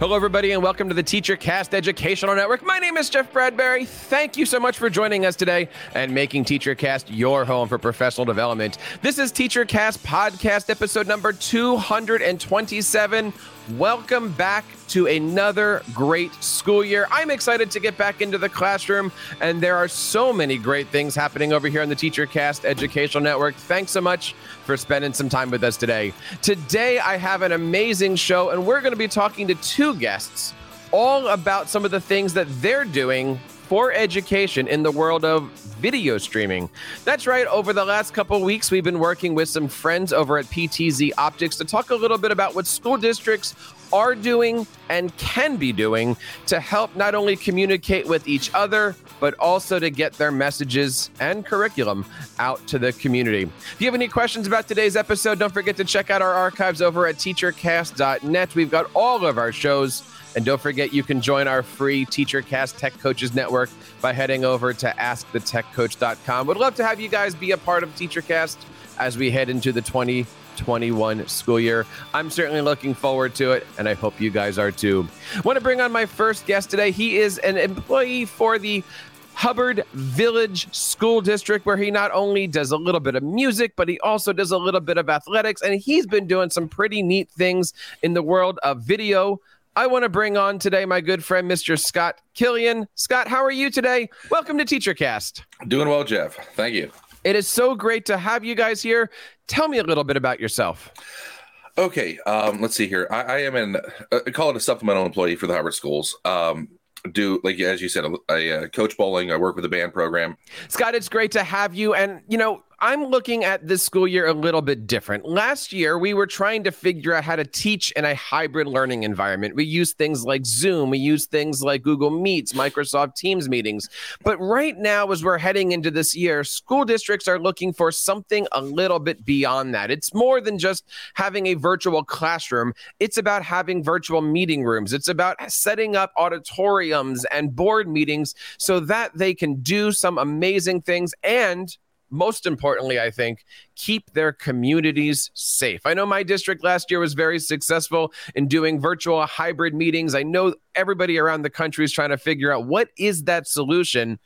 Hello, everybody, and welcome to the TeacherCast Educational Network. My name is Jeff Bradbury. Thank you so much for joining us today and making TeacherCast your home for professional development. This is TeacherCast Podcast episode number 227. Welcome back to another great school year. I'm excited to get back into the classroom, and there are so many great things happening over here on the TeacherCast Educational Network. Thanks so much for spending some time with us today. Today, I have an amazing show, and we're going to be talking to two guests all about some of the things that they're doing for education in the world of video streaming. That's right. Over the last couple weeks, we've been working with some friends over at PTZ Optics to talk a little bit about what school districts are doing and can be doing to help not only communicate with each other, but also to get their messages and curriculum out to the community. If you have any questions about today's episode, don't forget to check out our archives over at teachercast.net. We've got all of our shows and don't forget, you can join our free TeacherCast Tech Coaches Network by heading over to askthetechcoach.com. Would love to have you guys be a part of TeacherCast as we head into the 2021 school year. I'm certainly looking forward to it, and I hope you guys are too. Want to bring on my first guest today. He is an employee for the Hubbard Village School District, where he not only does a little bit of music, but he also does a little bit of athletics. And he's been doing some pretty neat things in the world of video, I want to bring on today my good friend, Mr. Scott Killian. Scott, how are you today? Welcome to TeacherCast. Doing well, Jeff. Thank you. It is so great to have you guys here. Tell me a little bit about yourself. Okay, um, let's see here. I, I am an uh, call it a supplemental employee for the Hubbard Schools. Um, do like as you said, I uh, coach bowling. I work with the band program. Scott, it's great to have you. And you know, I'm looking at this school year a little bit different. Last year, we were trying to figure out how to teach in a hybrid learning environment. We used things like Zoom, we used things like Google Meets, Microsoft Teams meetings. But right now, as we're heading into this year, school districts are looking for something a little bit beyond that. It's more than just having a virtual classroom, it's about having virtual meeting rooms, it's about setting up auditoriums and board meetings so that they can do some amazing things and most importantly, I think, keep their communities safe. I know my district last year was very successful in doing virtual hybrid meetings. I know everybody around the country is trying to figure out what is that solution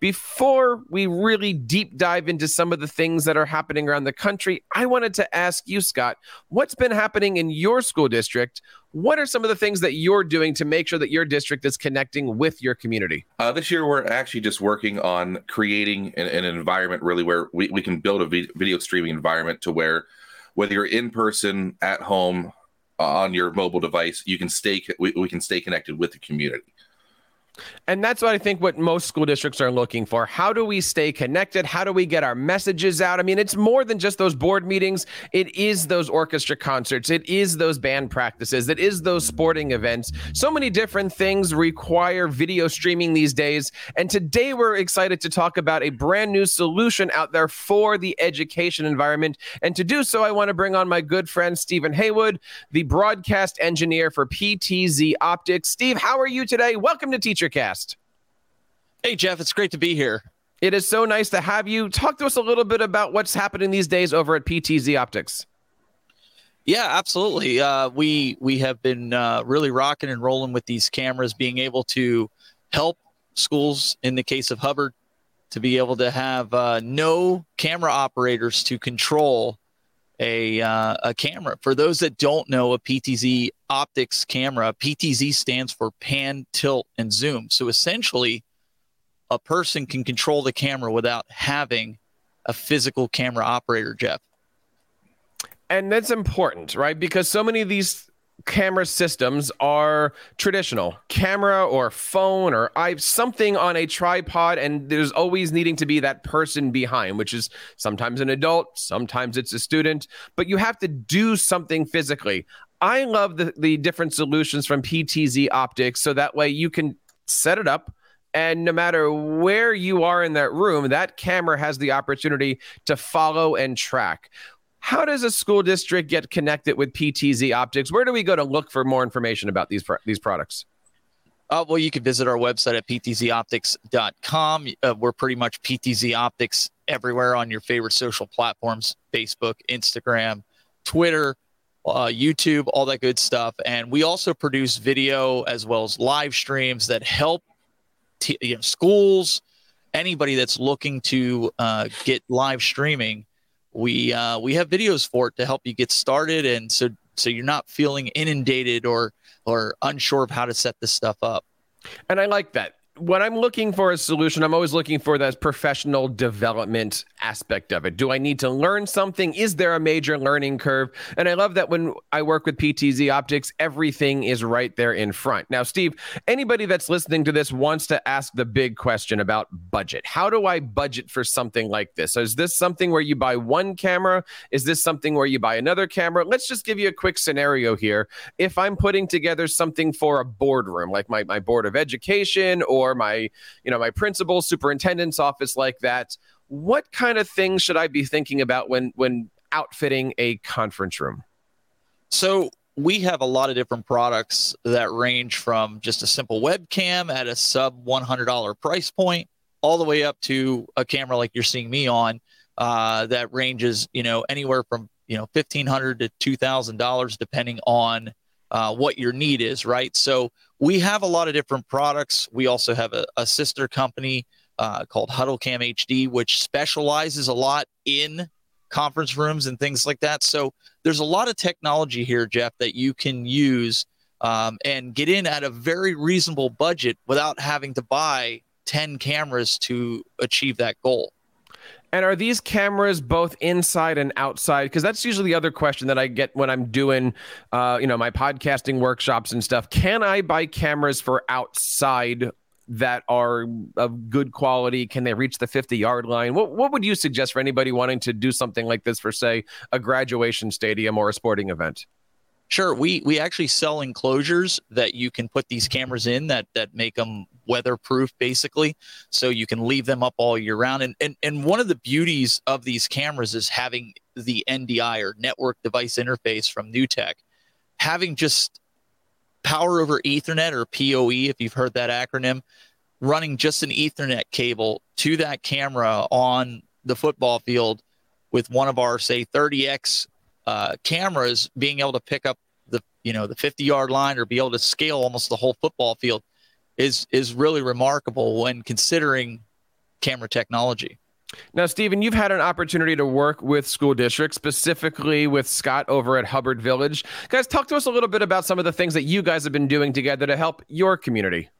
before we really deep dive into some of the things that are happening around the country, I wanted to ask you, Scott, what's been happening in your school district? What are some of the things that you're doing to make sure that your district is connecting with your community? Uh, this year, we're actually just working on creating an, an environment really where we, we can build a video streaming environment to where whether you're in person, at home, on your mobile device, you can stay we, we can stay connected with the community. And that's what I think what most school districts are looking for. How do we stay connected? How do we get our messages out? I mean, it's more than just those board meetings. It is those orchestra concerts. It is those band practices. It is those sporting events. So many different things require video streaming these days. And today we're excited to talk about a brand new solution out there for the education environment. And to do so, I want to bring on my good friend Stephen Haywood, the broadcast engineer for PTZ Optics. Steve, how are you today? Welcome to Teacher Cast. Hey, Jeff, it's great to be here. It is so nice to have you. Talk to us a little bit about what's happening these days over at PTZ Optics. Yeah, absolutely. Uh, we we have been uh, really rocking and rolling with these cameras, being able to help schools in the case of Hubbard to be able to have uh, no camera operators to control a uh, a camera. For those that don't know, a PTZ optics camera, PTZ stands for pan, tilt, and zoom. So essentially, a person can control the camera without having a physical camera operator, Jeff. And that's important, right? Because so many of these camera systems are traditional camera or phone or i something on a tripod and there's always needing to be that person behind which is sometimes an adult sometimes it's a student but you have to do something physically i love the, the different solutions from ptz optics so that way you can set it up And no matter where you are in that room, that camera has the opportunity to follow and track. How does a school district get connected with PTZ Optics? Where do we go to look for more information about these, these products? Uh, well, you can visit our website at ptzoptics.com. Uh, we're pretty much PTZ Optics everywhere on your favorite social platforms Facebook, Instagram, Twitter, uh, YouTube, all that good stuff. And we also produce video as well as live streams that help t- you know, schools, anybody that's looking to uh, get live streaming. We uh, we have videos for it to help you get started, and so so you're not feeling inundated or or unsure of how to set this stuff up. And I like that when I'm looking for a solution, I'm always looking for that professional development aspect of it. Do I need to learn something? Is there a major learning curve? And I love that when I work with PTZ Optics, everything is right there in front. Now, Steve, anybody that's listening to this wants to ask the big question about budget. How do I budget for something like this? So is this something where you buy one camera? Is this something where you buy another camera? Let's just give you a quick scenario here. If I'm putting together something for a boardroom, like my, my board of education or or my, you know, my principal, superintendent's office like that. What kind of things should I be thinking about when when outfitting a conference room? So we have a lot of different products that range from just a simple webcam at a sub $100 price point all the way up to a camera like you're seeing me on uh, that ranges you know anywhere from you know 1500 to $2000 depending on uh, what your need is right so we have a lot of different products. We also have a, a sister company uh, called HuddleCam HD, which specializes a lot in conference rooms and things like that. So there's a lot of technology here, Jeff, that you can use um, and get in at a very reasonable budget without having to buy 10 cameras to achieve that goal. And are these cameras both inside and outside? Because that's usually the other question that I get when I'm doing, uh, you know, my podcasting workshops and stuff. Can I buy cameras for outside that are of good quality? Can they reach the 50 yard line? What What would you suggest for anybody wanting to do something like this for, say, a graduation stadium or a sporting event? Sure, we we actually sell enclosures that you can put these cameras in that that make them weatherproof basically. So you can leave them up all year round. And, and and one of the beauties of these cameras is having the NDI or network device interface from NewTek having just power over ethernet or PoE if you've heard that acronym running just an ethernet cable to that camera on the football field with one of our say 30x uh, cameras being able to pick up the you know the 50 yard line or be able to scale almost the whole football field is is really remarkable when considering camera technology. Now, Stephen, you've had an opportunity to work with school districts, specifically with Scott over at Hubbard Village. Guys, talk to us a little bit about some of the things that you guys have been doing together to help your community.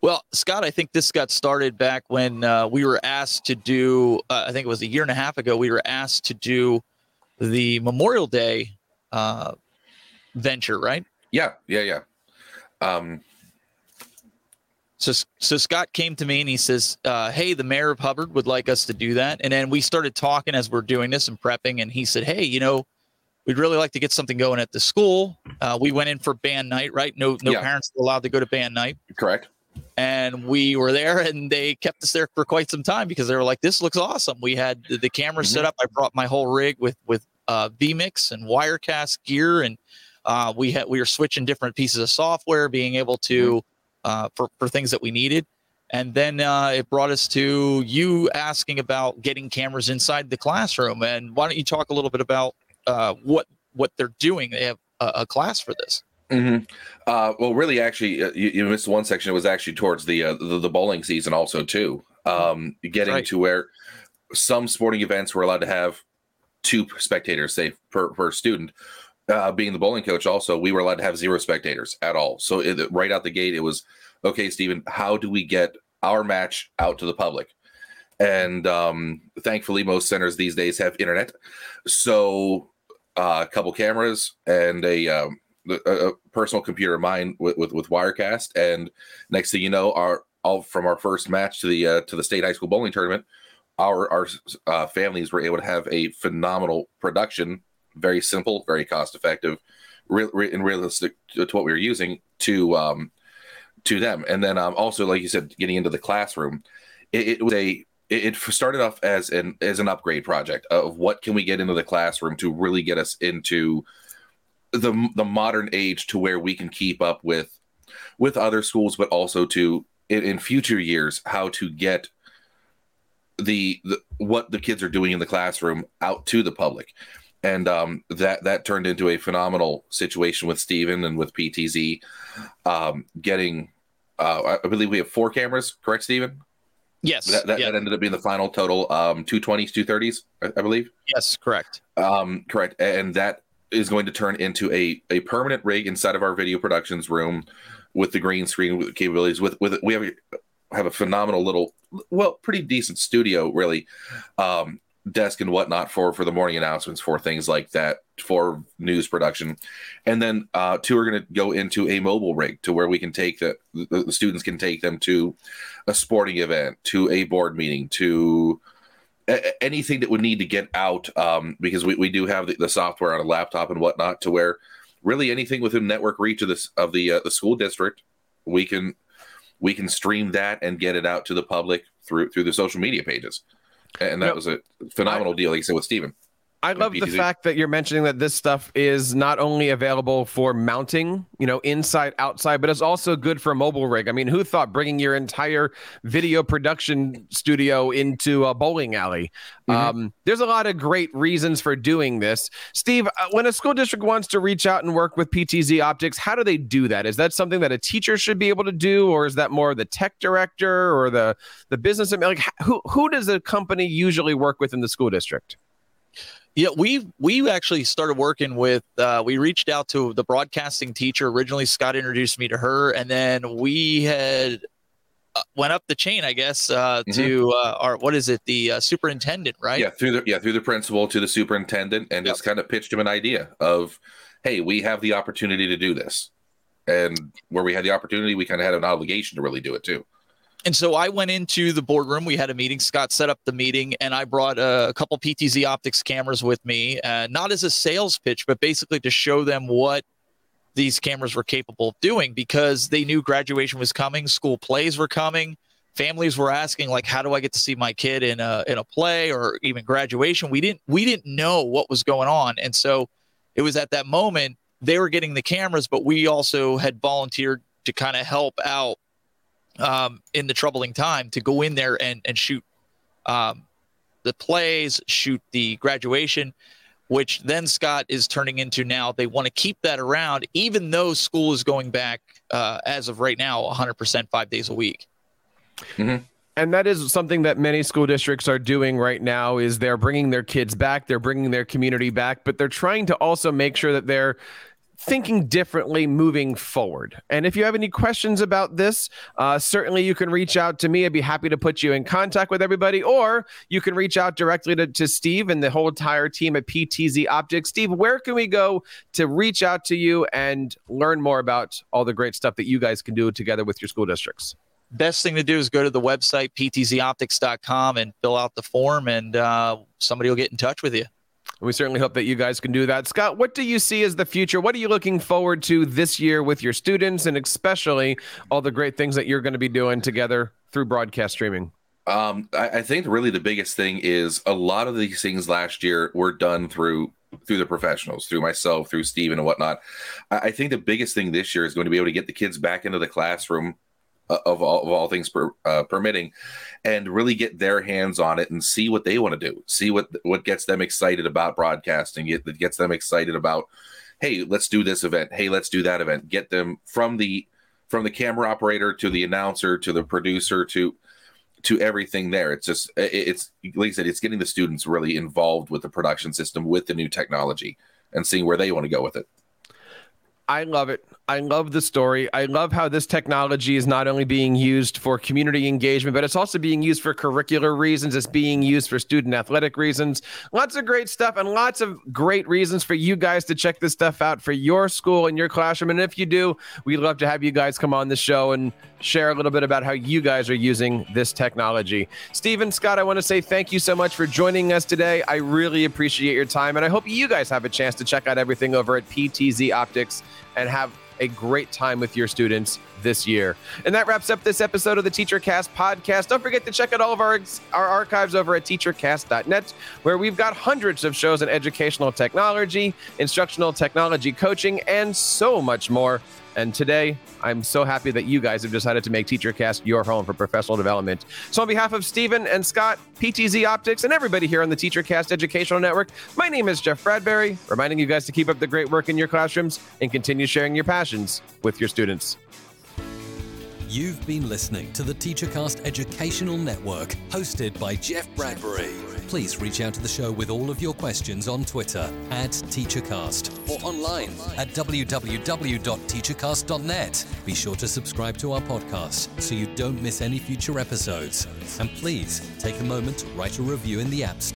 Well, Scott, I think this got started back when uh, we were asked to do, uh, I think it was a year and a half ago, we were asked to do the Memorial Day uh, venture, right? Yeah, yeah, yeah. Um, so, so Scott came to me and he says, uh, "Hey, the mayor of Hubbard would like us to do that." And then we started talking as we're doing this and prepping. And he said, "Hey, you know, we'd really like to get something going at the school." Uh, we went in for band night, right? No, no yeah. parents allowed to go to band night. Correct. And we were there, and they kept us there for quite some time because they were like, "This looks awesome." We had the, the camera mm-hmm. set up. I brought my whole rig with with uh, vMix and Wirecast gear and uh, we had we were switching different pieces of software, being able to mm-hmm. uh, for for things that we needed, and then uh, it brought us to you asking about getting cameras inside the classroom. And why don't you talk a little bit about uh, what what they're doing? They have a, a class for this. Mm-hmm. Uh, well, really, actually, uh, you, you, missed one section. It was actually towards the uh, the, the, bowling season, also too. Um, getting right. to where some sporting events were allowed to have two spectators, say per per student, uh, being the bowling coach, also we were allowed to have zero spectators at all. So it, right out the gate, it was okay, Stephen. How do we get our match out to the public? And um, thankfully, most centers these days have internet, so uh, a couple cameras and a, um, a, a personal computer of mine with, with, with Wirecast. And next thing you know, our all from our first match to the uh, to the state high school bowling tournament, our our uh, families were able to have a phenomenal production very simple, very cost effective, re- re- and realistic to what we were using to um, to them. And then um, also, like you said, getting into the classroom, it, it was a it started off as an as an upgrade project of what can we get into the classroom to really get us into the the modern age to where we can keep up with with other schools, but also to in, in future years how to get the, the what the kids are doing in the classroom out to the public and um, that that turned into a phenomenal situation with Steven and with PTZ um, getting. Uh, I believe we have four cameras, correct, Steven? Yes, that, that, that, ended up being the final total. Um, two twenties, two thirties, I, I believe. Yes, correct. Um, correct, and that is going to turn into a a permanent rig inside of our video productions room with the green screen capabilities. With with we have a, have a phenomenal little, well, pretty decent studio, really. Um, desk and whatnot for for the morning announcements for things like that for news production. And then uh two are going to go into a mobile rig to where we can take the, the, students can take them to a sporting event to a board meeting to a- anything that would need to get out um because we, we do have the, the software on a laptop and whatnot to where really anything within network reach of this of the uh, the school district we can we can stream that and get it out to the public through through the social media pages and that was a phenomenal deal, like you said with Steven. I love the fact that you're mentioning that this stuff is not only available for mounting, you know, inside, outside, but it's also good for a mobile rig. I mean, who thought bringing your entire video production studio into a bowling alley? Mm-hmm. Um, there's a lot of great reasons for doing this. Steve, uh, when a school district wants to reach out and work with PTZ Optics, how do they do that? Is that something that a teacher should be able to do, or is that more the tech director or the the business? Like, who who does a company usually work with in the school district? Yeah, we we actually started working with. Uh, we reached out to the broadcasting teacher originally. Scott introduced me to her, and then we had uh, went up the chain, I guess, uh, mm-hmm. to uh, our what is it, the uh, superintendent, right? Yeah, through the yeah through the principal to the superintendent, and yep. just kind of pitched him an idea of, hey, we have the opportunity to do this, and where we had the opportunity, we kind of had an obligation to really do it too. And so I went into the boardroom. We had a meeting. Scott set up the meeting, and I brought a, a couple PTZ optics cameras with me, uh, not as a sales pitch, but basically to show them what these cameras were capable of doing because they knew graduation was coming, school plays were coming. Families were asking, like, how do I get to see my kid in a in a play or even graduation? We didn't we didn't know what was going on, and so it was at that moment they were getting the cameras, but we also had volunteered to kind of help out um, in the troubling time to go in there and and shoot um, the plays, shoot the graduation, which then Scott is turning into now. They want to keep that around, even though school is going back uh, as of right now, 100% five days a week. Mm-hmm. And that is something that many school districts are doing right now is they're bringing their kids back, they're bringing their community back, but they're trying to also make sure that they're thinking differently moving forward. And if you have any questions about this, uh, certainly you can reach out to me. I'd be happy to put you in contact with everybody, or you can reach out directly to, to Steve and the whole entire team at PTZ Optics. Steve, where can we go to reach out to you and learn more about all the great stuff that you guys can do together with your school districts? Best thing to do is go to the website, ptzoptics.com, and fill out the form, and uh, somebody will get in touch with you. We certainly hope that you guys can do that. Scott, what do you see as the future? What are you looking forward to this year with your students and especially all the great things that you're going to be doing together through broadcast streaming? Um, I, I think really the biggest thing is a lot of these things last year were done through through the professionals, through myself, through Steven and whatnot. I, I think the biggest thing this year is going to be able to get the kids back into the classroom of all, of all things per, uh, permitting and really get their hands on it and see what they want to do. See what what gets them excited about broadcasting get that gets them excited about hey let's do this event. Hey let's do that event. Get them from the from the camera operator to the announcer to the producer to to everything there. It's just it's like i said it's getting the students really involved with the production system with the new technology and seeing where they want to go with it. I love it. I love the story. I love how this technology is not only being used for community engagement, but it's also being used for curricular reasons. It's being used for student athletic reasons. Lots of great stuff and lots of great reasons for you guys to check this stuff out for your school and your classroom. And if you do, we'd love to have you guys come on the show and share a little bit about how you guys are using this technology. Stephen Scott, I want to say thank you so much for joining us today. I really appreciate your time. And I hope you guys have a chance to check out everything over at PTZ Optics and have a great time with your students this year. And that wraps up this episode of the TeacherCast podcast. Don't forget to check out all of our, our archives over at teachercast.net, where we've got hundreds of shows on educational technology, instructional technology coaching, and so much more. And today, I'm so happy that you guys have decided to make TeacherCast your home for professional development. So, on behalf of Stephen and Scott, PTZ Optics, and everybody here on the TeacherCast Educational Network, my name is Jeff Bradbury, reminding you guys to keep up the great work in your classrooms and continue sharing your passions with your students. You've been listening to the TeacherCast Educational Network, hosted by Jeff Bradbury. Please reach out to the show with all of your questions on Twitter at TeacherCast or online at www.teachercast.net. Be sure to subscribe to our podcast so you don't miss any future episodes. And please take a moment to write a review in the App Store.